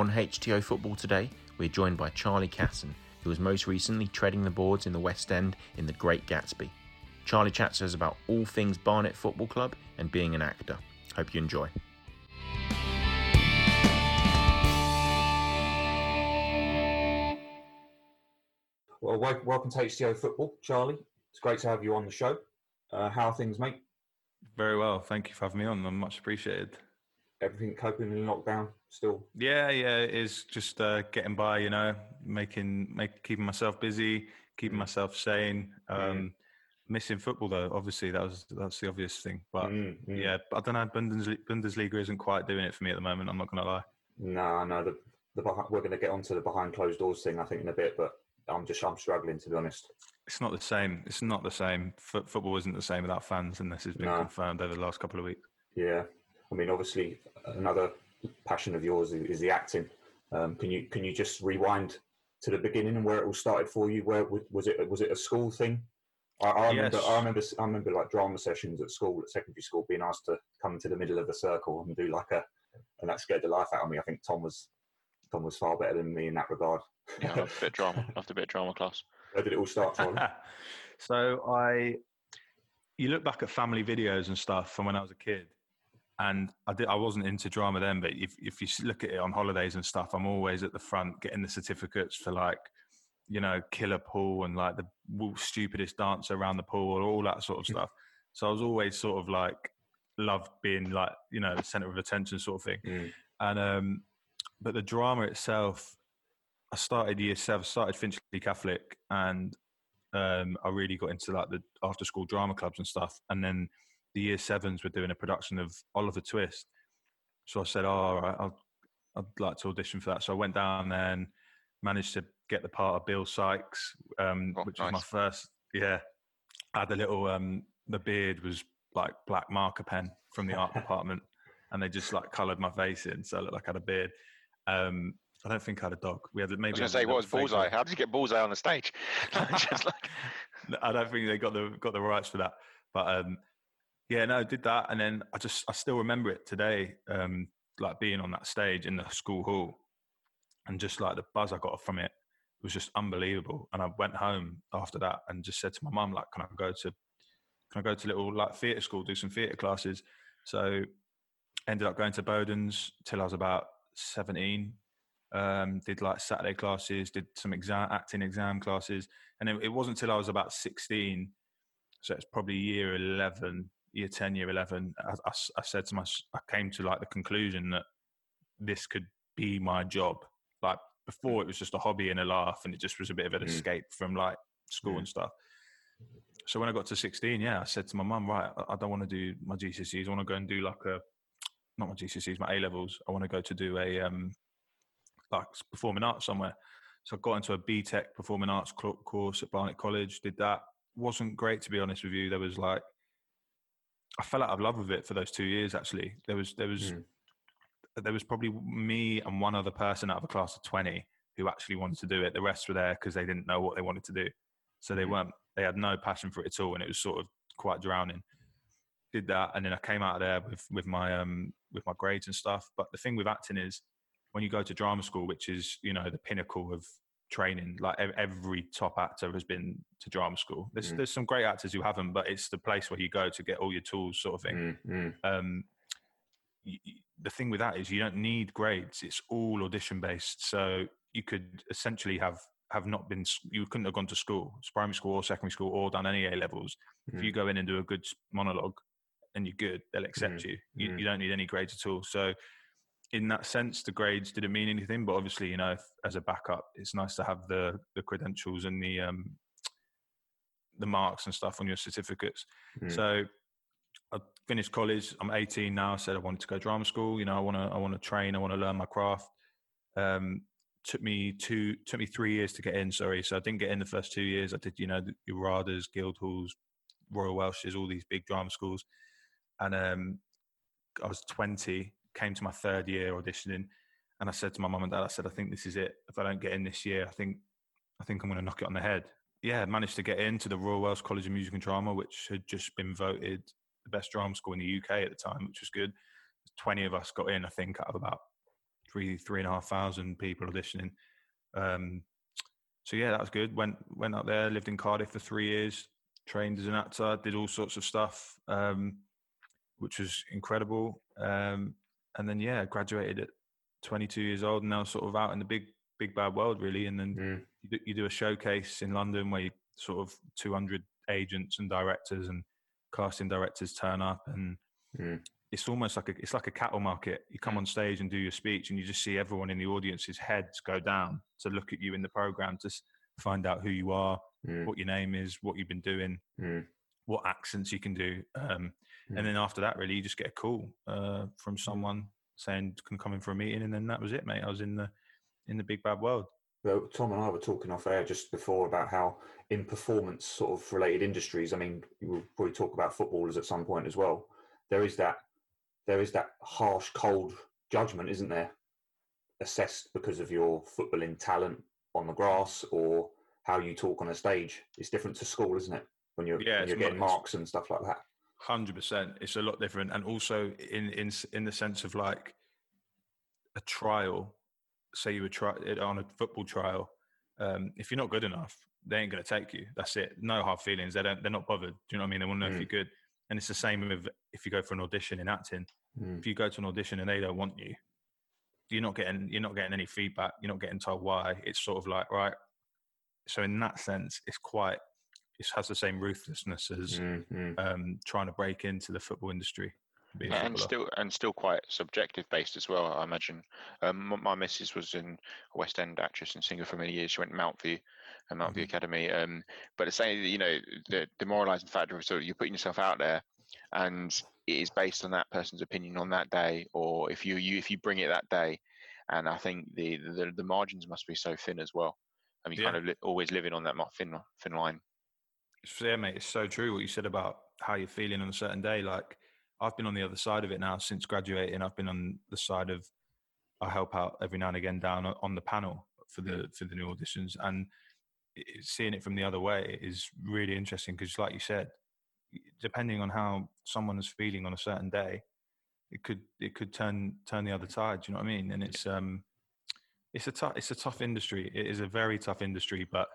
On HTO Football today, we're joined by Charlie Casson, who was most recently treading the boards in the West End in The Great Gatsby. Charlie chats to us about all things Barnet Football Club and being an actor. Hope you enjoy. Well, welcome to HTO Football, Charlie. It's great to have you on the show. Uh, how are things, mate? Very well. Thank you for having me on. I'm much appreciated. Everything coping in lockdown still? Yeah, yeah, it is just uh, getting by, you know, making, make, keeping myself busy, keeping Mm. myself sane. Um, Mm. Missing football though, obviously that was that's the obvious thing. But Mm, mm. yeah, I don't know. Bundesliga, Bundesliga isn't quite doing it for me at the moment. I'm not going to lie. No, no. The, the we're going to get onto the behind closed doors thing, I think, in a bit. But I'm just I'm struggling to be honest. It's not the same. It's not the same. Fo- football isn't the same without fans, and this has been No. confirmed over the last couple of weeks. Yeah, I mean, obviously, another passion of yours is, is the acting. Um, can you can you just rewind to the beginning and where it all started for you? Where was it? Was it a school thing? I, I remember. Yes. I remember. I remember like drama sessions at school, at secondary school, being asked to come to the middle of the circle and do like a, and that scared the life out of me. I think Tom was Tom was far better than me in that regard. Yeah, I loved a bit of drama. Loved a bit of drama class. Where did it all start from? so I, you look back at family videos and stuff from when I was a kid, and I did. I wasn't into drama then, but if if you look at it on holidays and stuff, I'm always at the front getting the certificates for like, you know, killer pool and like the stupidest dancer around the pool, or all that sort of stuff. So I was always sort of like loved being like you know the center of attention sort of thing. Mm. And um, but the drama itself, I started year seven, started Finchley Catholic, and um, I really got into like the after school drama clubs and stuff. And then the year sevens were doing a production of Oliver Twist. So I said, oh, all right, I'll, I'd like to audition for that. So I went down there and managed to get the part of Bill Sikes, um, Oh, which was my first. Yeah, I had a little. Um, the beard was like black marker pen from the art department, and they just like coloured my face in, so I looked like I had a beard. Um, I don't think I had a dog. We had maybe. I was going to say, what was Bullseye? dog. How did you get Bullseye on the stage? Just like, I don't think they got the got the rights for that. But um, yeah, no, I did that, and then I just I still remember it today, um, like being on that stage in the school hall, and just like the buzz I got from it was just unbelievable. And I went home after that and just said to my mum, like, can I go to can I go to little like theatre school, do some theatre classes? So ended up going to Boden's till I was about seventeen. Um, did like Saturday classes, did some exam acting exam classes, and it, it wasn't till I was about sixteen, so it's probably year eleven, year ten, year eleven. I said to my, I came to like the conclusion that this could be my job. Like before, it was just a hobby and a laugh, and it just was a bit of an Mm. escape from like school Mm. and stuff. So when I got to 16, yeah, I said to my mum, right, I- I don't want to do my GCSEs. I want to go and do like a, not my GCSEs, my A levels. I want to go to do a, um, like performing arts somewhere. So I got into a BTEC performing arts course at Barnet College, did that. Wasn't great, to be honest with you. There was like, I fell out of love with it for those two years, actually. There was, there was, Mm. there was probably me and one other person out of a class of 20 who actually wanted to do it. The rest were there because they didn't know what they wanted to do. So they Mhm. weren't, they had no passion for it at all. And it was sort of quite drowning. Did that. And then I came out of there with, with my, um, with my grades and stuff. But the thing with acting is when you go to drama school, which is, you know, the pinnacle of training, like every top actor has been to drama school. There's, Mm. there's some great actors who haven't, but it's the place where you go to get all your tools sort of thing Mm, mm, um, y- y- the thing with that is you don't need grades. It's all audition based. So you could essentially have have not been you couldn't have gone to school, it's primary school or secondary school, or done any A levels. If Mm. you go in and do a good monologue and you're good, they'll accept you. You, mm. you don't need any grades at all. So in that sense, the grades didn't mean anything. But obviously, you know, if, as a backup, it's nice to have the the credentials and the um, the marks and stuff on your certificates. Mm. So I finished college. I'm 18 now. I said I wanted to go drama school. You know, I want to I want to train. I want to learn my craft. Um, took me two took me three years to get in. Sorry, so I didn't get in the first two years. I did you know the RADAs, Guildhalls, Royal Welshes, all these big drama schools, and um, I was 20. Came to my third year auditioning, and I said to my mum and dad, I said, I think this is it. If I don't get in this year, I think I think I'm going to knock it on the head. Yeah, managed to get into the Royal Welsh College of Music and Drama, which had just been voted the best drama school in the UK at the time, which was good. 20 of us got in, I think, out of about three three and a half thousand people auditioning. Um, so yeah, that was good. Went went up there, lived in Cardiff for three years, trained as an actor, did all sorts of stuff, um, which was incredible. Um, and then yeah, graduated at 22 years old, and now sort of out in the big big bad world really. And then Mm. you, do, you do a showcase in London where you sort of 200 agents and directors and casting directors turn up, and Mm. it's almost like a it's like a cattle market. You come on stage and do your speech, and you just see everyone in the audience's heads go down to look at you in the program to find out who you are, Mm. what your name is, what you've been doing, Mm. what accents you can do, um, Mm. and then after that, really, you just get a call uh, from someone saying, "Can come in for a meeting," and then that was it, mate. I was in the in the big bad world. Well, Tom and I were talking off air just before about how in performance sort of related industries, I mean, we'll probably talk about footballers at some point as well. There is that there is that harsh, cold judgment, isn't there? Assessed because of your footballing talent on the grass or how you talk on a stage. It's different to school, isn't it? When you're, Yeah, when you're getting marks and stuff like that. Hundred percent. It's a lot different, and also in in in the sense of like a trial. Say you were try it on a football trial. Um, if you're not good enough, they ain't going to take you. That's it. No hard feelings. They don't. They're not bothered. Do you know what I mean? They want to know Mm. if you're good. And it's the same with if you go for an audition in acting. Mm. If you go to an audition and they don't want you, you're not getting you're not getting any feedback. You're not getting told why. It's sort of like right. So in that sense, it's quite. It has the same ruthlessness as Mm, mm. um, trying to break into the football industry. be and still and still quite subjective based as well. I imagine. Um, m- my missus was in a West End actress and singer for many years. She went to Mountview, and Mountview Academy. Um, but to say that you know the demoralising factor of sort of you're putting yourself out there, and it is based on that person's opinion on that day, or if you you if you bring it that day, and I think the the, the margins must be so thin as well. I mean, Yeah. kind of li- always living on that thin thin line. Yeah, mate, it's so true what you said about how you're feeling on a certain day. Like, I've been on the other side of it now since graduating. I've been on the side of I help out every now and again down on the panel for the for the new auditions, and seeing it from the other way is really interesting because, like you said, depending on how someone is feeling on a certain day, it could it could turn turn the other tide. Do you know what I mean? And it's um, it's a tough it's a tough industry. It is a very tough industry, but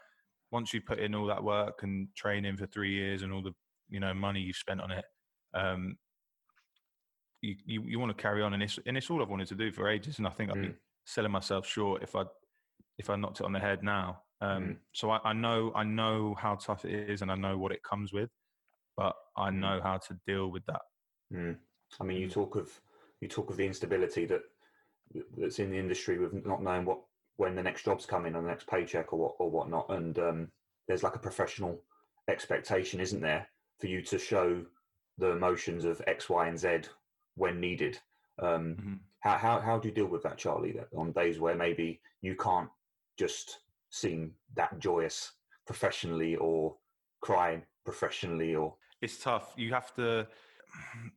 once you put in all that work and training for three years and all the you know money you've spent on it, um, you you, you want to carry on, and it's and it's all I've wanted to do for ages. And I think I've been selling myself short if I if I knocked it on the head now. Um, Mm. So I, I know I know how tough it is, and I know what it comes with, but I Mm. know how to deal with that. Mm. I mean, you Mm. talk of you talk of the instability that that's in the industry with not knowing what when the next job's coming or the next paycheck or what or whatnot, and um, there's like a professional expectation, isn't there, for you to show the emotions of X, Y, and Z when needed. Um, Mhm. how, how how do you deal with that, Charlie? That on days where maybe you can't just seem that joyous professionally or crying professionally or it's tough. You have to.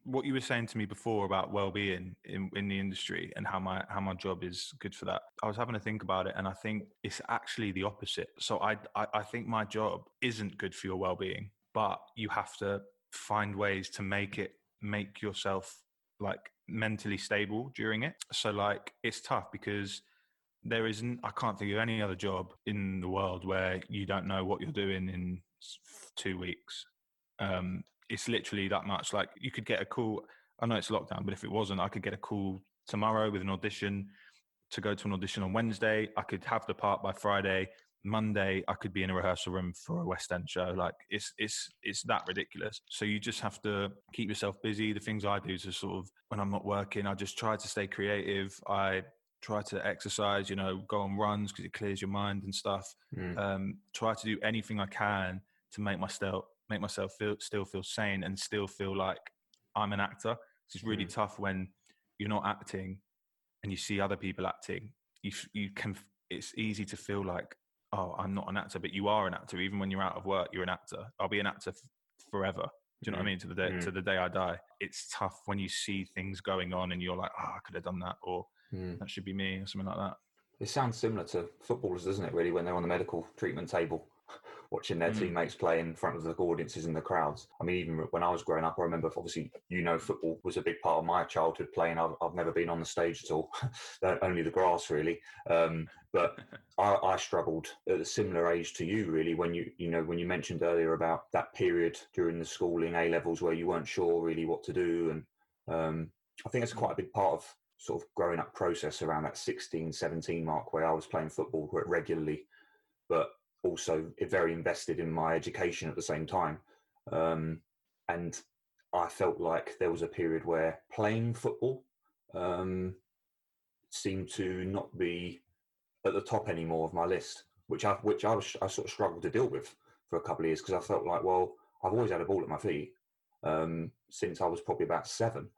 What you were saying to me before about well-being in, in the industry and how my how my job is good for that. I was having to think about it, and I think it's actually the opposite. So I I, I think my job isn't good for your well-being, but you have to find ways to make it make yourself like mentally stable during it. So like it's tough because there isn't I can't think of any other job in the world where you don't know what you're doing in two weeks um, it's literally that much. Like you could get a call. I know it's lockdown, but if it wasn't, I could get a call tomorrow with an audition to go to an audition on Wednesday. I could have the part by Friday. Monday, I could be in a rehearsal room for a West End show. Like it's it's it's that ridiculous. So you just have to keep yourself busy. The things I do to sort of when I'm not working, I just try to stay creative. I try to exercise. You know, go on runs because it clears your mind and stuff Mm, um, try to do anything I can to make myself make myself feel still feel sane and still feel like I'm an actor. It's really Mm. tough when you're not acting and you see other people acting. You you can it's easy to feel like oh I'm not an actor, but you are an actor. Even when you're out of work, you're an actor. I'll be an actor f- forever. Do you know what I Mm. mean? To the day Mm. to the day I die. It's tough when you see things going on and you're like, oh, I could have done that, or mm. that should be me, or something like that. It sounds similar to footballers, doesn't it? Really, when they're on the medical treatment table, watching their Mm. teammates play in front of the audiences and the crowds. I mean, even when I was growing up, I remember obviously, you know, football was a big part of my childhood playing. I've, I've never been on the stage at all, only the grass really. Um, but I, I struggled at a similar age to you, really. When you, you know, when you mentioned earlier about that period during the schooling A levels where you weren't sure really what to do, and um, I think it's quite a big part of sort of growing up process around that 16, 17 mark where I was playing football regularly, but also very invested in my education at the same time. Um, and I felt like there was a period where playing football um, seemed to not be at the top anymore of my list, which I which I was I sort of struggled to deal with for a couple of years because I felt like, well, I've always had a ball at my feet um, since I was probably about seven,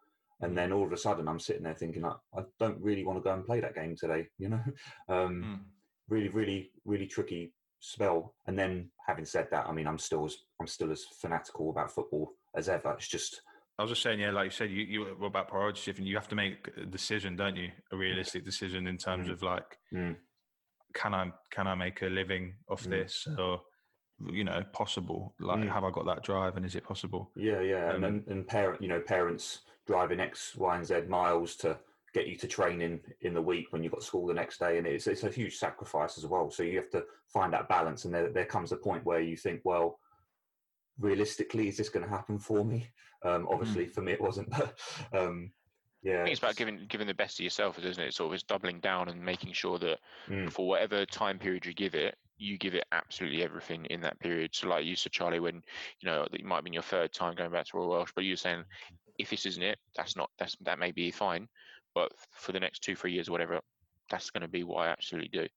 and then all of a sudden I'm sitting there thinking, I, I don't really want to go and play that game today, you know. Um, Mm. Really, really, really tricky spell. And then, having said that, I mean, I'm still as I'm still as fanatical about football as ever. It's just I was just saying, yeah, like you said, you, you were about priority shifting. You have to make a decision, don't you? A realistic decision in terms Mm. of like, Mm. can I can I make a living off Mm. this, or you know, possible? Like, Mm. have I got that drive, and is it possible? Yeah, yeah, and Um, and, and parent, you know, parents driving X, Y, and Z miles to get you to training in the week when you've got school the next day, and it's it's a huge sacrifice as well. So you have to find that balance, and there there comes a point where you think, well, realistically, is this going to happen for me? Um, obviously, for me, it wasn't. But um, yeah, I think it's about giving giving the best of yourself, isn't it? Sort of it's doubling down and making sure that Mm. for whatever time period you give it, you give it absolutely everything in that period. So like you said, Charlie, when you know that it might have been your third time going back to Royal Welsh, but you're saying if this isn't it, that's not that's that may be fine, but for the next two three years or whatever, that's going to be what I absolutely do.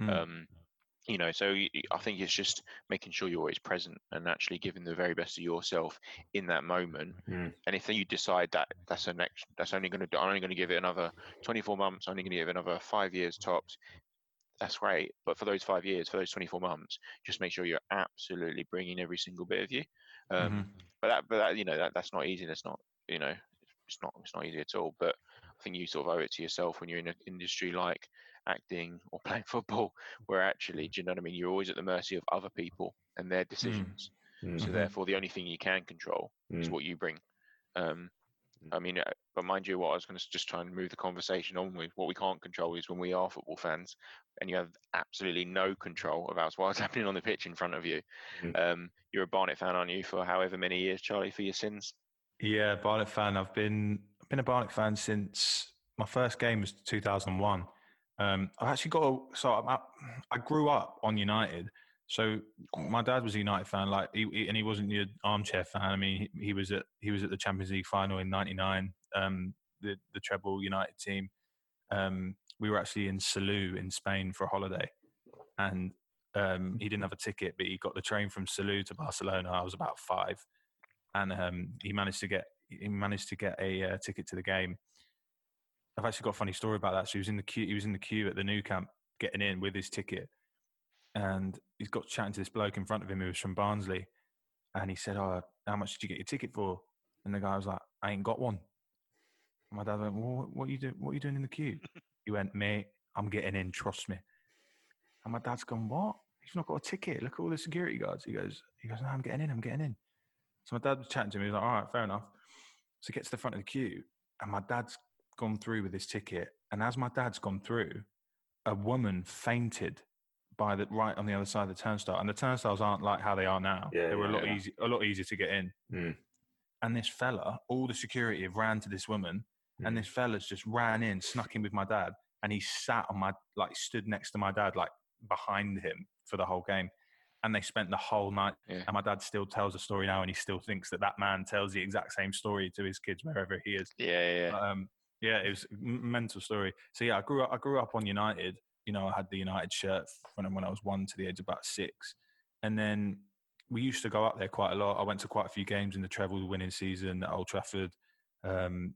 Mm. Um, you know, so i think it's just making sure you're always present and actually giving the very best of yourself in that moment. Mm. And if you decide that that's a next, that's only going to, I'm only going to give it another 24 months, i'm only going to give it another five years tops. That's great, but for those five years, for those 24 months, just make sure you're absolutely bringing every single bit of you. Um, Mhm. But that, but that, you know, that that's not easy. That's not, you know, it's not, it's not easy at all. But I think you sort of owe it to yourself when you're in an industry like acting or playing football, where actually, do you know what I mean? You're always at the mercy of other people and their decisions. Mm. So therefore, the only thing you can control is Mm. what you bring. Um, I mean, uh, but mind you, what I was going to just try and move the conversation on with what we can't control is when we are football fans, and you have absolutely no control about what's happening on the pitch in front of you. Mm. Um, you're a Barnet fan, aren't you, for however many years, Charlie, for your sins? Yeah, Barnet fan. I've been I've been a Barnet fan since my first game was 2001. Um, I've actually got a, so I, I grew up on United. So my dad was a United fan, like he, he- and he wasn't your armchair fan. I mean, he, he was at he was at the Champions League final in '99, um, the the treble United team. Um, we were actually in Salou in Spain for a holiday, and um, he didn't have a ticket, but he got the train from Salou to Barcelona. I was about five, and um, he managed to get he managed to get a uh, ticket to the game. I've actually got a funny story about that. So he was in the queue. He was in the queue at the Nou Camp, getting in with his ticket, and he's got chatting to this bloke in front of him who was from Barnsley, and he said, "Oh, how much did you get your ticket for?" And the guy was like, "I ain't got one." And my dad went, well, what, "What are you doing? What are you doing in the queue?" he went, "Mate, I'm getting in. Trust me." And my dad's gone, "What? You've not got a ticket? Look at all the security guards." He goes, "He goes, no, I'm getting in. I'm getting in." So my dad was chatting to me. He was like, "All right, fair enough." So he gets to the front of the queue, and my dad's gone through with his ticket. And as my dad's gone through, a woman fainted by the right on the other side of the turnstile. And the turnstiles aren't like how they are now. Yeah, they were a lot yeah. easy, a lot easier to get in. Mm. And this fella, all the security have ran to this woman, and Mm. this fella's just ran in, snuck in with my dad, and he sat on my like stood next to my dad, like behind him for the whole game. And they spent the whole night. Yeah. And my dad still tells the story now, and he still thinks that that man tells the exact same story to his kids wherever he is. Yeah, yeah. But, um, yeah, it was mental story. So yeah, I grew up. I grew up on United. You know, I had the United shirt when when I was one to the age of about six, and then we used to go up there quite a lot. I went to quite a few games in the treble winning season at Old Trafford, um,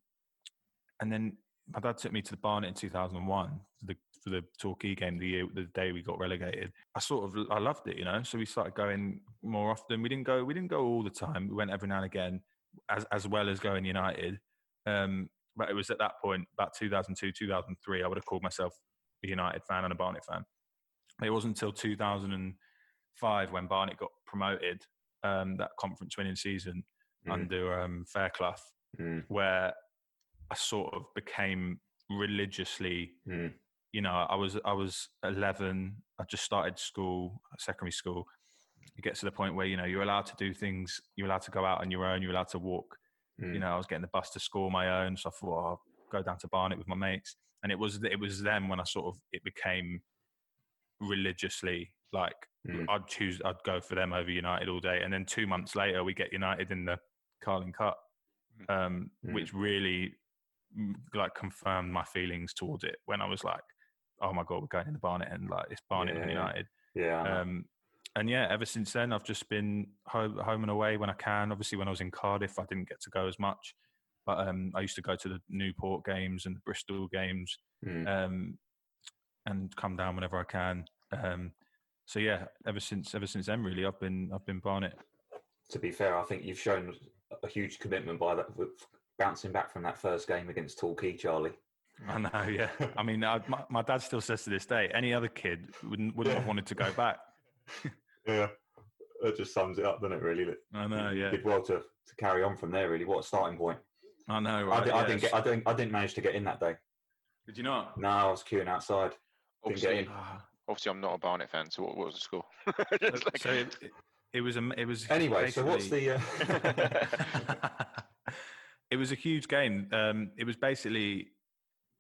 and then my dad took me to the Barnet in 2001 the for the Torquay game the year the day we got relegated. I sort of I loved it, you know. So we started going more often. We didn't go we didn't go all the time. We went every now and again, as as well as going United. Um, but it was at that point, about 2002, 2003, I would have called myself a United fan and a Barnet fan. It wasn't until 2005 when Barnet got promoted, um, that conference winning season Mm. under um, Fairclough, Mm. where I sort of became religiously Mm. You know, I was I was 11. I just started school, secondary school. It gets to the point where you know you're allowed to do things. You're allowed to go out on your own. You're allowed to walk. Mm. You know, I was getting the bus to school on my own, so I thought oh, I'll go down to Barnet with my mates. And it was it was then when I sort of it became religiously like Mm. I'd choose I'd go for them over United all day. And then two months later, we get United in the Carling Cup, um, Mm. which really mm, like confirmed my feelings towards it when I was like, oh my god, we're going in the Barnet and like it's Barnet and Yeah. United. Yeah. Um, and yeah, ever since then, I've just been home, home and away when I can. Obviously, when I was in Cardiff, I didn't get to go as much, but um, I used to go to the Newport games and the Bristol games, Mm. um, and come down whenever I can. Um, so yeah, ever since ever since then, really, I've been I've been Barnet. to be fair, I think you've shown a huge commitment by that bouncing back from that first game against Torquay, Charlie. I know, yeah. I mean, I, my, my dad still says to this day, any other kid wouldn't wouldn't have wanted to go back. Yeah, that just sums it up, doesn't it? Really, I know, yeah. did well to, to carry on from there. Really, what a starting point. I know, I, right? di- I didn't get, I didn't, I didn't manage to get in that day. Did you not? No, I was queuing outside. Didn't get Obviously, in. Obviously, I'm not a Barnet fan. So what, what was the score? Uh, like- so it, it, it was a it was Anyway, so what's the? Uh... it was a huge game. Um, it was basically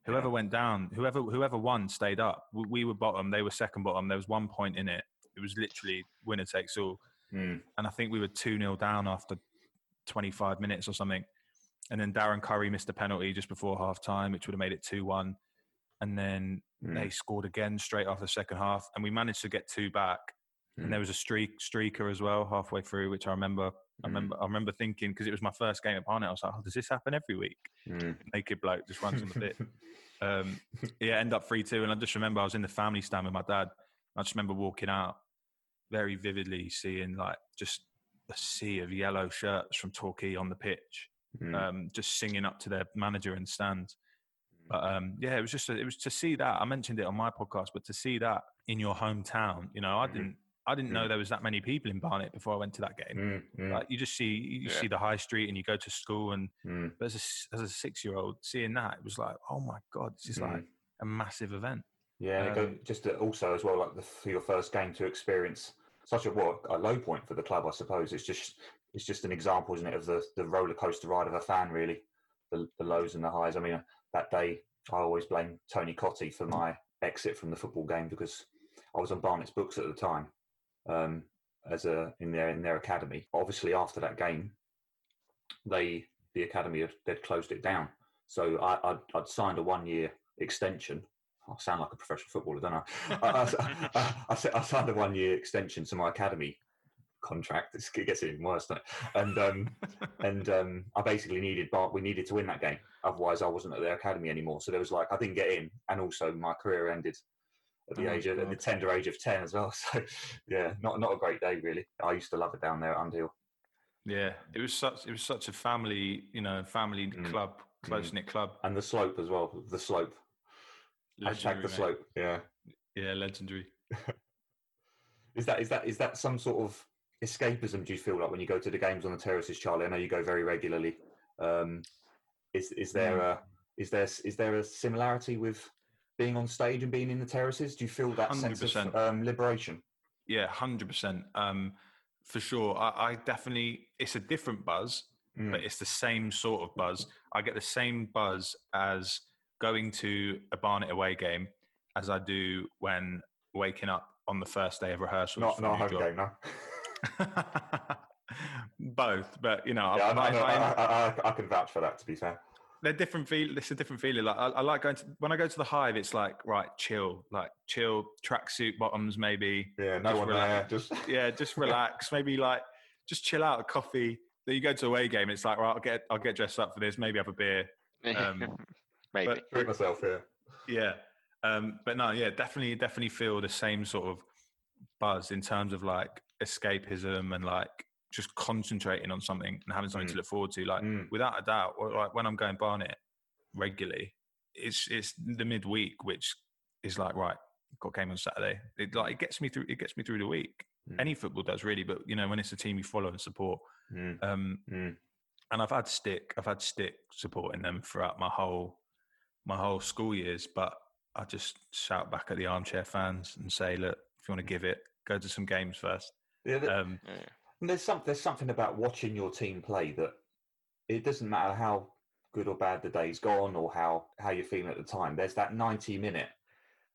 whoever went down, whoever whoever won stayed up. We, we were bottom, they were second bottom. There was one point in it. It was literally winner takes all, Hmm. and I think we were two 0 down after 25 minutes or something. And then Darren Currie missed a penalty just before half time, which would have made it 2 1. And then Hmm. they scored again straight after the second half. And we managed to get two back. And there was a streak streaker as well halfway through, which I remember. I Hmm. remember. I remember thinking because it was my first game at Barnet. I was like, "Oh, does this happen every week?" Hmm. Naked bloke just runs on the bit. Um, yeah, end up three two, and I just remember I was in the family stand with my dad. I just remember walking out very vividly, seeing like just a sea of yellow shirts from Torquay on the pitch, Hmm. um, just singing up to their manager in the stands. But um, yeah, it was just it was to see that. I mentioned it on my podcast, but to see that in your hometown, you know, I Mhm. didn't I didn't know Mhm. there was that many people in Barnet before I went to that game. Hmm. Hmm. Like you just see you Yeah. see the high street and you go to school and Hmm. but as a, as a six year old seeing that it was like oh my god this is like a massive event Yeah, and go, Um, just to- also as well, like the, for your first game to experience such a what a low point for the club, I suppose. It's just it's just an example, isn't it, of the the roller coaster ride of a fan, really, the, the lows and the highs. I mean, that day I always blame Tony Cottee for my exit from the football game because I was on Barnet's books at the time, um, as a in their in their academy. Obviously, after that game, they the academy had they'd closed it down. So I, I'd, I'd signed a one year extension. I sound like a professional footballer, don't I? I, I, I, I, signed a one year extension to my academy contract. It's, it gets even worse, doesn't it? And um, and um, I basically needed Bart. We needed to win that game, otherwise I wasn't at their academy anymore. So there was like I didn't get in, and also my career ended at the Oh, age of at the tender age of ten as well. So yeah, not not a great day really. I used to love it down there at Underhill. yeah it was such it was such a family you know family Mm. club close knit club and the slope as well. The slope. Hashtag Legendary, the mate. slope. Yeah. yeah legendary Is that is that is that some sort of escapism? Do you feel like when you go to the games on the terraces, Charlie? I know you go very regularly. Um, is is there Mm. a is there is there a similarity with being on stage and being in the terraces? Do you feel that sense of um, liberation? yeah 100% um for sure I, I definitely it's a different buzz Mm. but it's the same sort of buzz i get the same buzz as going to a barnet away game as i do when waking up on the first day of rehearsal. Not not home job. game, no. both but you know Yeah, I, if I, I- I- I, I, I can vouch for that. To be fair, they're different feel it's a different feeling like I, I like going to when i go to the hive it's like right chill like chill tracksuit bottoms maybe yeah, no Just one relax. there. Just yeah just relax maybe like just chill out a coffee then you go to a away game it's like right i'll get i'll get dressed up for this maybe have a beer um, Maybe. treat myself here. yeah um but no yeah definitely definitely feel the same sort of buzz in terms of like escapism and like just concentrating on something and having something to Mm. look forward to like Mm. without a doubt or, like when i'm going barnet regularly it's it's the midweek which is like right got game on saturday it like it gets me through it gets me through the week Mm. Any football does really, but you know when it's a team you follow and support. Mm. Um, Mm. and I've had stick, I've had stick supporting them throughout my whole my whole school years. But I just shout back at the armchair fans and say, look, if you want to give it, go to some games first. Yeah, th- Um, Yeah, yeah. And there's some there's something about watching your team play that it doesn't matter how good or bad the day's gone or how how you're feeling at the time. There's that 90 minute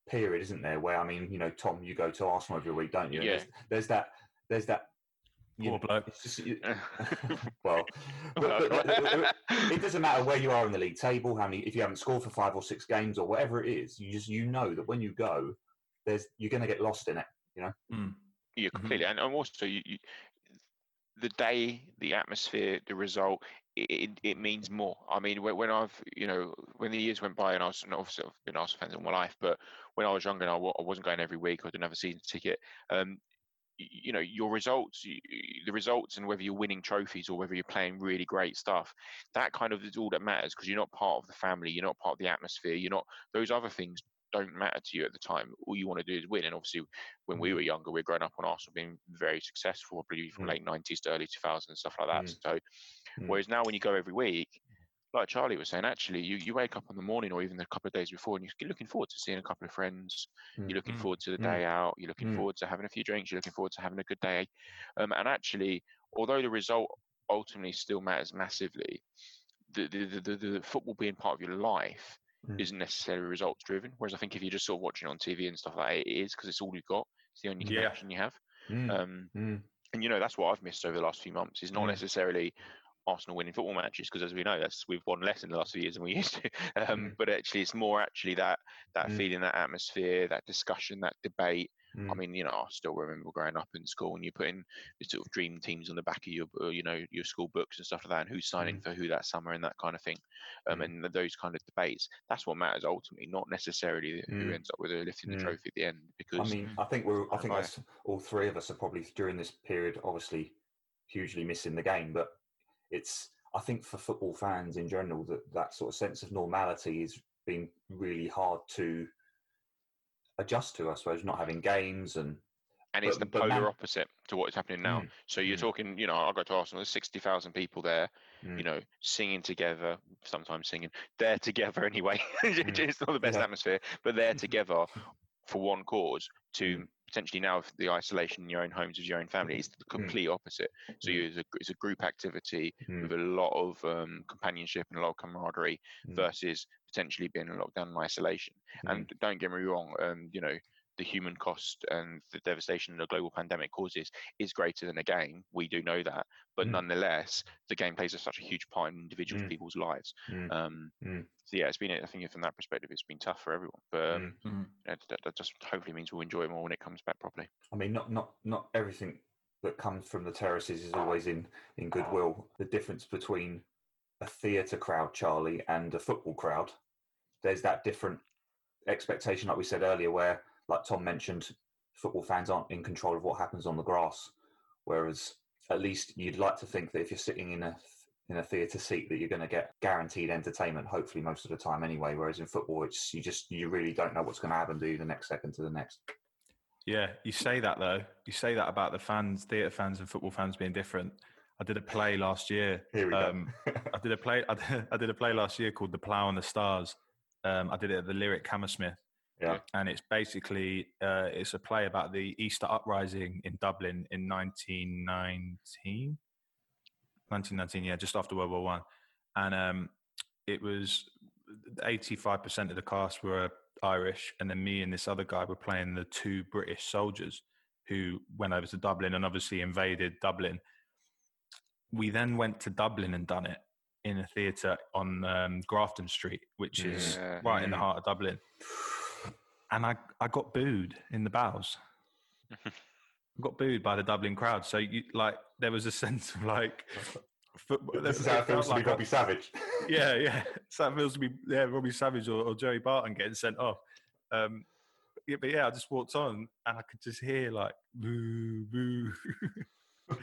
period, isn't there? Where I mean, you know, Tom, you go to Arsenal every week, don't you? Yeah. There's, there's that there's that. you Poor know, bloke. It's just, you, well, but, but- but- it doesn't matter where you are in the league table, how many if you haven't scored for five or six games or whatever it is, you just you know that when you go, there's you're going to get lost in it. You know. Mm, Yeah, Mhm. completely. And, and also, you, you, the day, the atmosphere, the result, it, it, means more. I mean, when, I've, you know, when the years went by, and I was, and obviously I've been Arsenal fans all my life, but when I was younger and I, I wasn't going every week, I didn't have a season ticket. Um, you know, your results, the results, and whether you're winning trophies or whether you're playing really great stuff, that kind of is all that matters because you're not part of the family, you're not part of the atmosphere, you're not those other things don't matter to you at the time. All you want to do is win. And obviously, when we were younger, we are growing up on Arsenal being very successful, I believe from Mm. late 90s to early 2000s and stuff like that. Mm. So, Mm. whereas now when you go every week, like Charlie was saying, actually, you, you wake up in the morning or even a couple of days before and you're looking forward to seeing a couple of friends. Mm. You're looking Mm. forward to the Mm. day out. You're looking Mm. forward to having a few drinks. You're looking forward to having a good day. Um, and actually, although the result ultimately still matters massively, the, the, the, the football being part of your life Mm. isn't necessarily results driven. Whereas I think if you're just sort of watching on TV and stuff like that, it is because it's all you've got. It's the only Yeah. you have. Mm. Um, Mm. and you know that's what I've missed over the last few months. Is not Mm. necessarily Arsenal winning football matches because, as we know, that's we've won less in the last few years than we used to. Um, Mm. But actually, it's more actually that that Mm. feeling, that atmosphere, that discussion, that debate. I Mm. mean, you know, I still remember growing up in school and you putting the sort of dream teams on the back of your, uh, you know, your school books and stuff like that, and who's signing for who that summer and that kind of thing, um, Mm. and th- those kind of debates. That's what matters ultimately, not necessarily who Mm. ends up with lifting the Mm. trophy at the end. Because I mean, I think we're. I think that's all three of us are probably during this period, obviously, hugely missing the game. But it's. I think for football fans in general, that that sort of sense of normality has been really hard to adjust to. I suppose not having games and and it's But- the polar man- opposite to what is happening now. Mm, So you're mm. talking, you know, I go to Arsenal. There's sixty thousand people there, Mm. you know, singing together. Sometimes singing. They're together anyway. Mm. it's not the best Yeah. atmosphere, but they're together for one cause to potentially now the isolation in your own homes with your own family is the complete opposite. So Mm. you, it's, a, it's a group activity Mm. with a lot of um, companionship and a lot of camaraderie Mm. versus potentially being locked down in isolation. Mm. And don't get me wrong, um, you know, the human cost and the devastation the global pandemic causes is greater than a game. We do know that, but Mm. nonetheless, the game plays a, such a huge part in individual Mm. people's lives. Mm. Um, Mm. So yeah, it's been. I think from that perspective, it's been tough for everyone. But um, Mm. Mhm. that, that just hopefully means we'll enjoy it more when it comes back properly. I mean, not not not everything that comes from the terraces is always in in goodwill. The difference between a theatre crowd, Charlie, and a football crowd, there's that different expectation, like we said earlier, where, like Tom mentioned, football fans aren't in control of what happens on the grass, whereas at least you'd like to think that if you're sitting in a in a theatre seat that you're going to get guaranteed entertainment hopefully most of the time anyway whereas in football it's you just you really don't know what's going to happen do you the next second to the next Yeah, you say that though. You say that about the fans, theatre fans, and football fans being different. I did a play last year. here we Um, go I did a play. I did, I did a play last year called "The Plough and the Stars." Um, I did it at the Lyric Hammersmith, yeah and it's basically uh, it's a play about the Easter uprising in Dublin in 1919. 1919, yeah, just after World War One, and um, it was 85% of the cast were Irish, and then me and this other guy were playing the two British soldiers who went over to Dublin and obviously invaded Dublin. We then went to Dublin and done it in a theatre on um, Grafton Street, which is Yeah. right in the heart of Dublin. And I, I got booed in the bows. I got booed by the Dublin crowd. So you like there was a sense of like football. this is how it feels to be like a- Robbie Savage yeah, yeah. So that feels to be yeah, Robbie Savage or, or Joey Barton getting sent off. Um, yeah, but yeah, I just walked on and I could just hear like boo boo.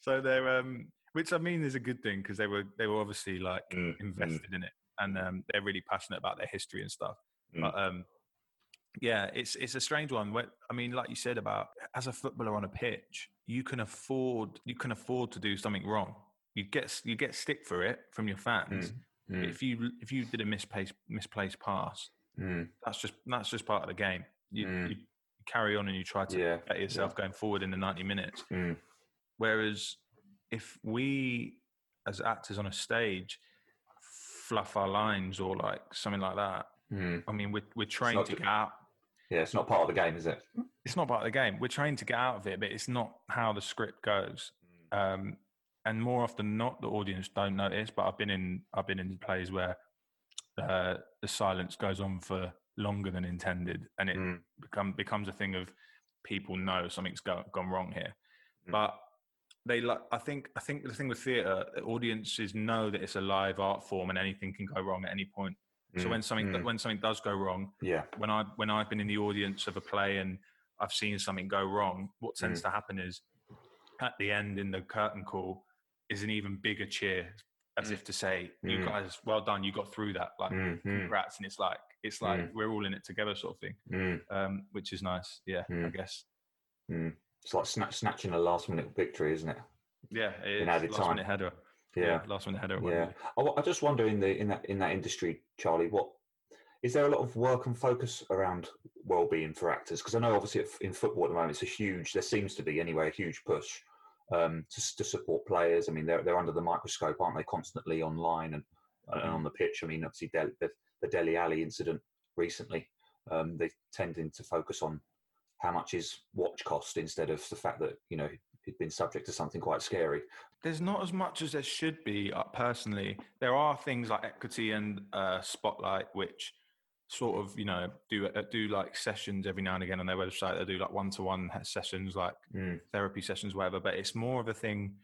so they're um, which I mean is a good thing because they were they were obviously like Mm, mm. invested in it and um, they're really passionate about their history and stuff. Mm. But um, Yeah, it's it's a strange one. When, I mean, like you said about as a footballer on a pitch, you can afford you can afford to do something wrong. You get you get stick for it from your fans. Mm. If you if you did a misplaced misplaced pass, Mm. that's just that's just part of the game. You, Mm. you carry on and you try to Yeah, get yourself going forward in the ninety minutes. Mm. Whereas if we, as actors on a stage, fluff our lines or like something like that, Mm. I mean, we're we're trained to get out. Yeah, it's not part of the game, is it? It's not part of the game. We're trained to get out of it, but it's not how the script goes. Um, and more often than not, the audience don't notice. But I've been in I've been in plays where uh, the silence goes on for longer than intended, and it Mm. become becomes a thing of people know something's go, gone wrong here. Mm. But they like I think I think the thing with theatre, audiences know that it's a live art form and anything can go wrong at any point. So Mm. when something Mm. when something does go wrong, Yeah. when I when I've been in the audience of a play and I've seen something go wrong, what tends to happen is at the end in the curtain call is an even bigger cheer, as Mm. if to say, "You Mm. guys, well done, you got through that." Like, Mm. Mm. congrats, and it's like it's like Mm. we're all in it together, sort of thing, Mm. um, which is nice. Yeah, I Mm. guess. It's like snatch, snatching a last minute victory, isn't it? Yeah, it is. In added last time. minute header. Yeah. last minute header. Yeah. I, I just wonder in the in that in that industry, Charlie, what is there a lot of work and focus around well-being for actors? Because I know obviously in football at the moment it's a huge. There seems to be anyway a huge push um, to, to support players. I mean, they're they're under the microscope, aren't they? Constantly online and, and on the pitch. I mean, obviously Del, the, the Dele Alli incident recently, um, they tending to focus on how much is watch cost instead of the fact that you know he'd been subject to something quite scary. There's not as much as there should be. Uh, personally, there are things like equity and uh, spotlight, which sort of you know do uh, do like sessions every now and again on their website. They do like one to one sessions, like Mm. therapy sessions, whatever. But it's more of a thing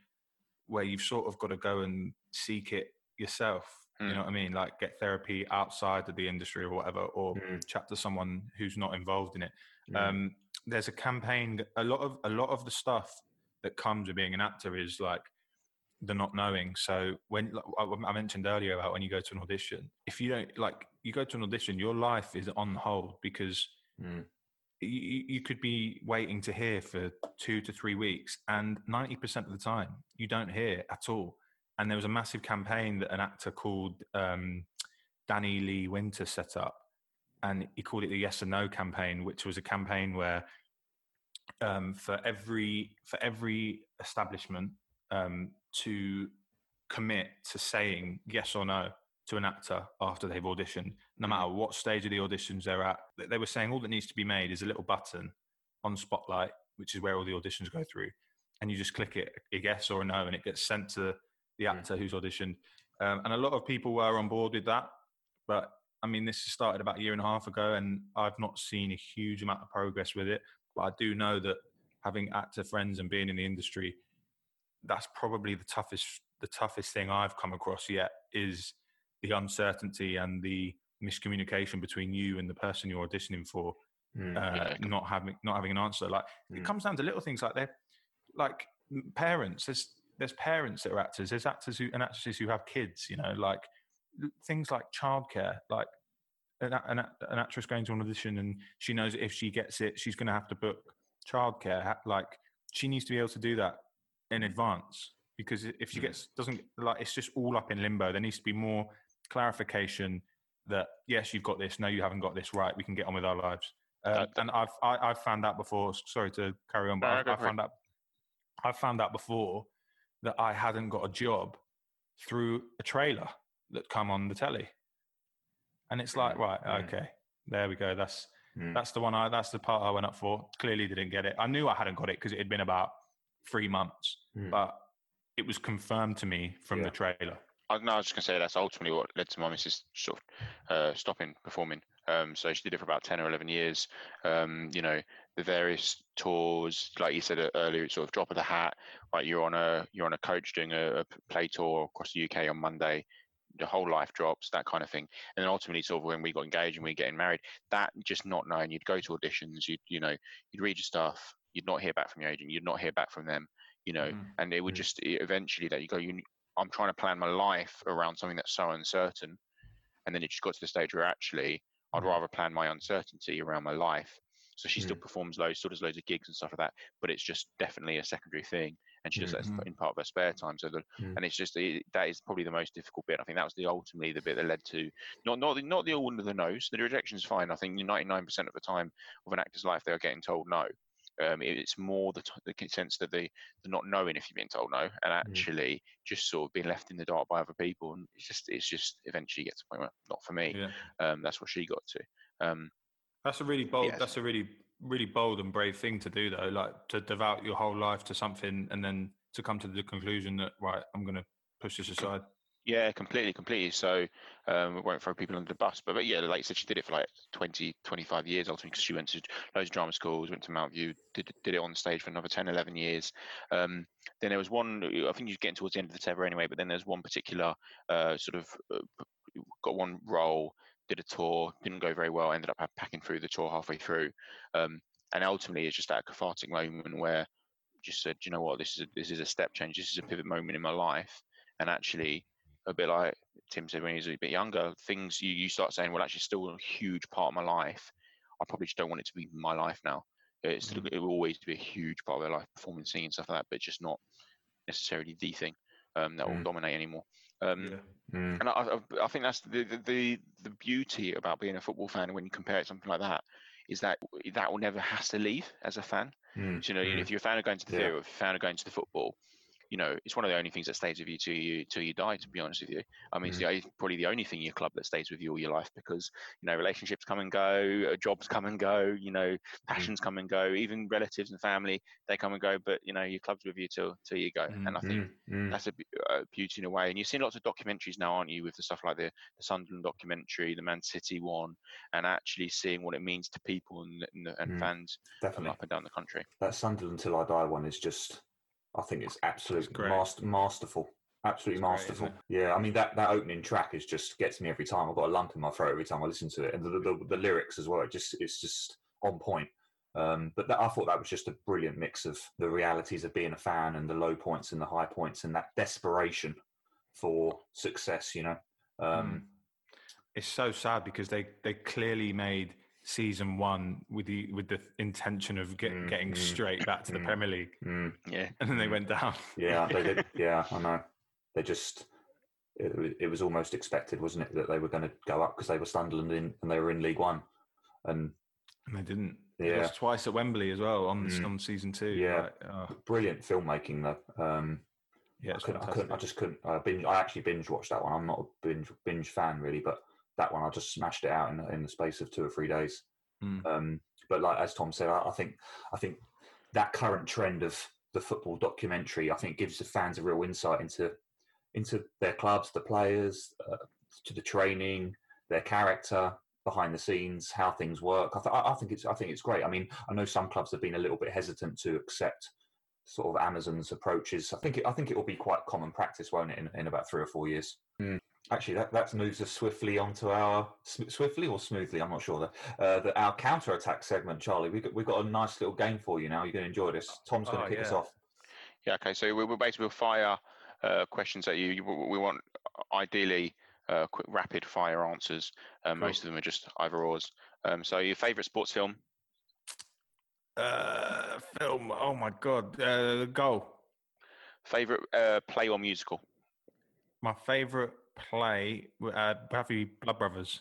where you've sort of got to go and seek it yourself. You Mm. know what I mean? Like get therapy outside of the industry or whatever, or Mm. chat to someone who's not involved in it. Mm. Um, there's a campaign. A lot of a lot of the stuff that comes with being an actor is like the not knowing. So when like, I mentioned earlier about when you go to an audition, if you don't like you go to an audition, your life is on hold because Mm. you, you could be waiting to hear for two to three weeks, and ninety percent of the time you don't hear at all. And there was a massive campaign that an actor called um, Danny Lee Wynter set up, and he called it the Yes or No campaign, which was a campaign where um, for every for every establishment um, to commit to saying yes or no to an actor after they've auditioned, no matter what stage of the auditions they're at. They- were saying all that needs to be made is a little button on Spotlight, which is where all the auditions go through, and you just click it a yes or a no, and it gets sent to the Mm. actor who's auditioned. Um, and a lot of people were on board with that, but I mean, this started about a year and a half ago, and I've not seen a huge amount of progress with it. But I do know that having actor friends and being in the industry, that's probably the toughest the toughest thing I've come across yet is the uncertainty and the miscommunication between you and the person you're auditioning for, Mm. uh, Yeah. not having not having an answer. Like Mm. it comes down to little things like they're like parents. There's there's parents that are actors. There's actors who and actresses who have kids. You know, like things like childcare. Like an, an, an actress going to an audition and she knows if she gets it, she's going to have to book childcare. Like she needs to be able to do that in advance because if she Mm. gets doesn't like it's just all up in limbo. There needs to be more clarification that yes, you've got this. No, you haven't got this. Right, we can get on with our lives. Uh, and I've I, I've found out before. Sorry to carry on, but No, I've, I've for it. found out I've found out before that I hadn't got a job through a trailer that come on the telly, and it's like right, okay, there we go. That's Mm. that's the one. I that's the part I went up for. Clearly didn't get it. I knew I hadn't got it because it had been about three months, Mm. but it was confirmed to me from Yeah. the trailer. I, no, I was just going to say that's ultimately what led to my missus sort of uh, stopping performing. Um, so she did it for about 10 or 11 years. Um, you know, the various tours, like you said uh, earlier, sort of drop of the hat. Like you're on a you're on a coach doing a, a play tour across the UK on Monday. The whole life drops, that kind of thing. And then ultimately, sort of when we got engaged and we were getting married, that just not knowing, you'd go to auditions, you'd you know, you'd read your stuff, you'd not hear back from your agent, you'd not hear back from them, you know, Mhm. and it would Mm. just e- eventually that you go, you I'm trying to plan my life around something that's so uncertain. And then it just got to the stage where actually I'd Mm. rather plan my uncertainty around my life. So she still Mm. performs loads, still does loads of gigs and stuff like that, but it's just definitely a secondary thing, and she does that as Mhm. in part of her spare time. So the, Mm. and it's just it, that is probably the most difficult bit. I think that was the ultimately the bit that led to not not the, not the all under the nose. The rejection's fine. I think 99% of the time of an actor's life they are getting told no. Um, it- it's more the, t- the sense that they they're not knowing if you've been told no, and actually just sort of being left in the dark by other people, and it's just it's just eventually gets to a point where not for me. Yeah. Um, that's what she got to. Um, That's a really bold. Yes. That's a really, really bold and brave thing to do, though. Like to devote your whole life to something and then to come to the conclusion that right, I'm going to push this aside. Yeah, completely, completely. So um, we won't throw people under the bus, but, but yeah, like you said, she did it for like 20, 25 years ultimately because she went to loads of drama schools, went to Mountview, did, did it on stage for another 10, 11 years. Um, then there was one, I think you're getting towards the end of the tether anyway, but then there's one particular uh, sort of uh, got one role, did a tour, didn't go very well, ended up packing through the tour halfway through. Um, and ultimately, it's just that cathartic moment where just said, "Do you know what, this is a, this is a step change. This is a pivot moment in my life. And actually, a bit like Tim said when he was a bit younger, things you, you start saying, well, actually, still a huge part of my life. I probably just don't want it to be my life now. It's still, it will always be a huge part of their life, performing, singing, stuff like that, but just not necessarily the thing um, that will Mm. dominate anymore. Um, Yeah. Mm. and I, I- I think that's the, the the the beauty about being a football fan when you compare it to something like that is that that will never has to leave as a fan. Mm. So, you know, Mm. if you're a fan of going to the Yeah. theatre, if you're a fan of going to the football, you know, it's one of the only things that stays with you till you till you die. To be honest with you, I mean, it's the, probably the only thing in your club that stays with you all your life because you know relationships come and go, uh, jobs come and go, you know, passions come and go, even relatives and family they come and go, but you know your club's with you till till you go. Mm, And I think Mm. Mm. that's a, a beauty in a way. And you've seen lots of documentaries now, aren't you, with the stuff like the, the Sunderland documentary, the Man City one, and actually seeing what it means to people and, and, and Mm, fans from Definitely. up and down the country. That Sunderland Till I Die one is just, I think it's absolutely master, masterful. Absolutely It's great, masterful. yeah, I mean that that opening track is just gets me every time. I've got a lump in my throat every time I listen to it, and the the, the lyrics as well. It just it's just on point. Um, but that, I thought that was just a brilliant mix of the realities of being a fan and the low points and the high points and that desperation for success. You know, um, It's so sad because they they clearly made season one with the with the intention of get, Mm, getting mm, straight back to the mm. Premier League, mm. Yeah. and then they Mm. went down. Yeah, they did. Yeah, I know. They just it, it was almost expected, wasn't it, that they were going to go up because they were Sunderland in, and they were in League One, and And they didn't. They Yeah. lost twice at Wembley as well on Mm. on season two. Yeah. Like, oh, brilliant filmmaking though. Um, yeah, I couldn't, I couldn't, I just couldn't. I binge. I actually binge watched that one. I'm not a binge binge fan really, but that one I just smashed it out in in the space of two or three days. Mm. Um, but like as Tom said, I, I think I think that current trend of the football documentary, I think, gives the fans a real insight into into their clubs, the players, uh, to the training, their character behind the scenes, how things work. I, th- I think it's I think it's great. I mean, I know some clubs have been a little bit hesitant to accept sort of Amazon's approaches. I think it, I think it will be quite common practice, won't it, in, in about three or four years. Actually, that, that moves us swiftly onto our swiftly or smoothly. I'm not sure. The, uh, the, our counter attack segment, Charlie. We got we got a nice little game for you now. You're going to enjoy this. Tom's going to Oh, kick us off. Yeah. Okay. So we will basically we'll fire uh, questions at you. You- We we want uh, ideally uh, quick, rapid fire answers. Uh, Most of them are just either ors. Um, so your favourite sports film? Uh, film. Oh my god, uh, the goal. Favourite uh, play or musical? My favorite play, uh, probably Blood Brothers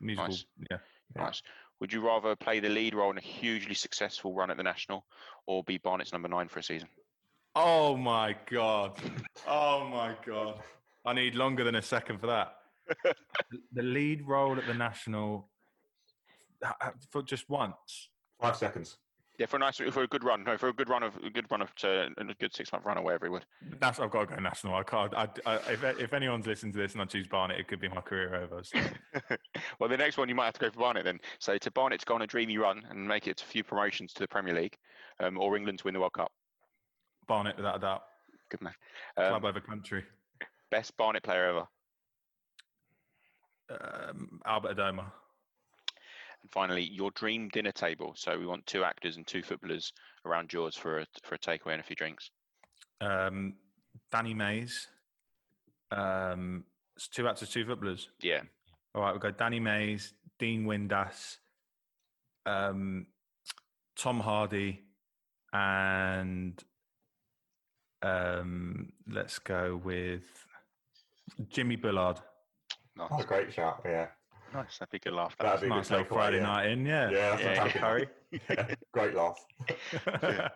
musical. Nice. Yeah. Yeah. Nice. Would you rather play the lead role in a hugely successful run at the national, or be Barnet's number nine for a season? Oh my god. Oh my god. I need longer than a second for that. the lead role at the national uh, uh, for just once. Five seconds. Yeah, for a nice, for a good run. No, for a good run of a good run of to, a good six month run or whatever it would. That's I've got to go national. I can't. I, I, if if anyone's listening to this and I choose Barnet, it could be my career over. So. well, the next one you might have to go for Barnet then. So to Barnet to go on a dreamy run and make it a few promotions to the Premier League, um, or England to win the World Cup. Barnet, without a doubt. Good man. Um, Club over country. best Barnet player ever. Um, Albert Adomah. And finally, your dream dinner table. So we want two actors and two footballers around yours for a for a takeaway and a few drinks. Um, Danny Mays. Um, it's two actors, two footballers. Yeah. All right, we've got Danny Mays, Dean Windass, um, Tom Hardy, and um, let's go with Jimmy Bullard. Nice. Oh, great shout. Yeah. Nice. That'd be a good laugh. That'd That be a Nice little Friday yeah. night in, yeah. Yeah, that's Yeah, what Curry. Yeah, Great laugh.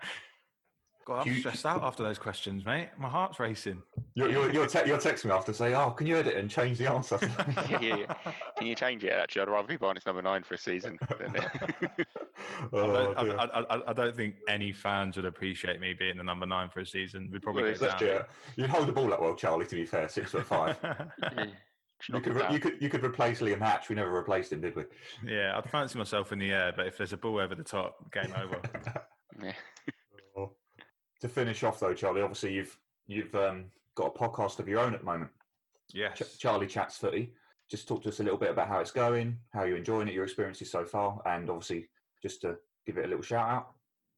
God, I'm you- stressed out after those questions, mate. My heart's racing. You'll, you'll, you'll, te- you'll text me after say, oh, can you edit and change the answer? yeah, yeah, yeah. Can you change it? Actually, I'd rather be Barnes number nine for a season. Than I, oh, don't. I, I, I- I don't think any fans would appreciate me being the number nine for a season. We'd probably Well, go down. do. You'd hold the ball that well, Charlie, to be fair, six foot five. Yeah, You could, it re- down. you, could, you could replace Liam Hatch. We never replaced him, did we? yeah, I'd fancy myself in the air, but if there's a ball over the top, game over. Yeah. to finish off, though, Charlie, obviously you've you've um, got a podcast of your own at the moment. yes. Ch- Charlie Chats Footy. Just talk to us a little bit about how it's going, how you're enjoying it, your experiences so far, and obviously just to give it a little shout out.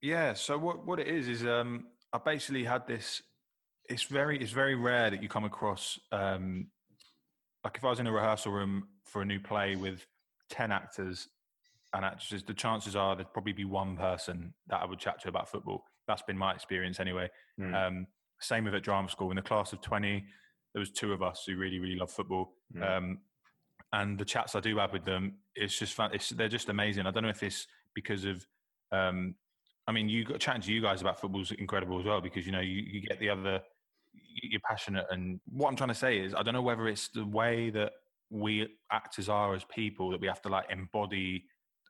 Yeah. So what what it is is um I basically had this. It's very it's very rare that you come across um like if I was in a rehearsal room for a new play with ten actors and actresses, the chances are there'd probably be one person that I would chat to about football. That's been my experience anyway. Mm. Um, same with at drama school. In the class of twenty, there was two of us who really really love football. Mm. Um, and the chats I do have with them, it's just fun. It's, they're just amazing. I don't know if it's because of, um, I mean, you got chatting to you guys about football's incredible as well because you know you, you get the other, you're passionate. And what I'm trying to say is, I don't know whether it's the way that we actors are as people that we have to like embody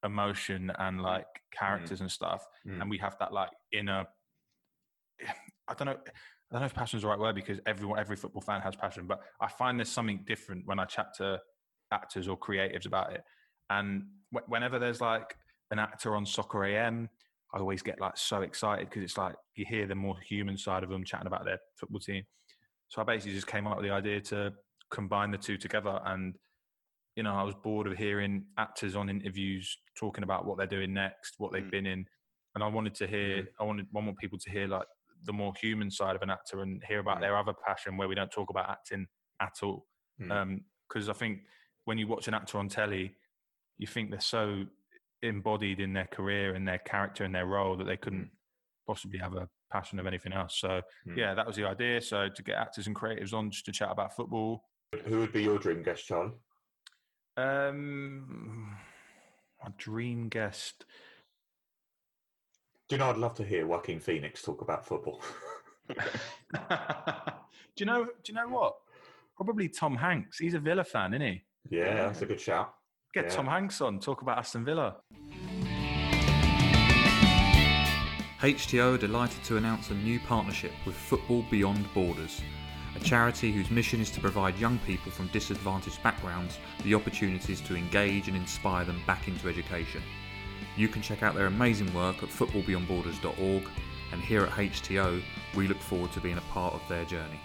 emotion and like characters and stuff, Mm. and we have that like inner. I don't know. I don't know if passion is the right word because everyone, every football fan has passion, but I find there's something different when I chat to actors or creatives about it. And wh- whenever there's like an actor on Soccer AM, I always get like so excited because it's like you hear the more human side of them chatting about their football team. So I basically just came up with the idea to combine the two together. And, you know, I was bored of hearing actors on interviews talking about what they're doing next, what they've Mm. been in. And I wanted to hear, I wanted, I want people to hear like the more human side of an actor and hear about Mm. their other passion where we don't talk about acting at all. Mm. Because I think when you watch an actor on telly, you think they're so embodied in their career and their character and their role that they couldn't possibly have a passion of anything else. So Mm. yeah, that was the idea. So to get actors and creatives on just to chat about football. Who would be your dream guest, Charlie? Um, a dream guest. Do you know I'd love to hear Joaquin Phoenix talk about football? do you know? Do you know what? Probably Tom Hanks. He's a Villa fan, isn't he? yeah, that's a good shout. Get Yeah. Tom Hanks on. Talk about Aston Villa. HTO are delighted to announce a new partnership with Football Beyond Borders, a charity whose mission is to provide young people from disadvantaged backgrounds the opportunities to engage and inspire them back into education. You can check out their amazing work at footballbeyondborders.org, and here at HTO, we look forward to being a part of their journey.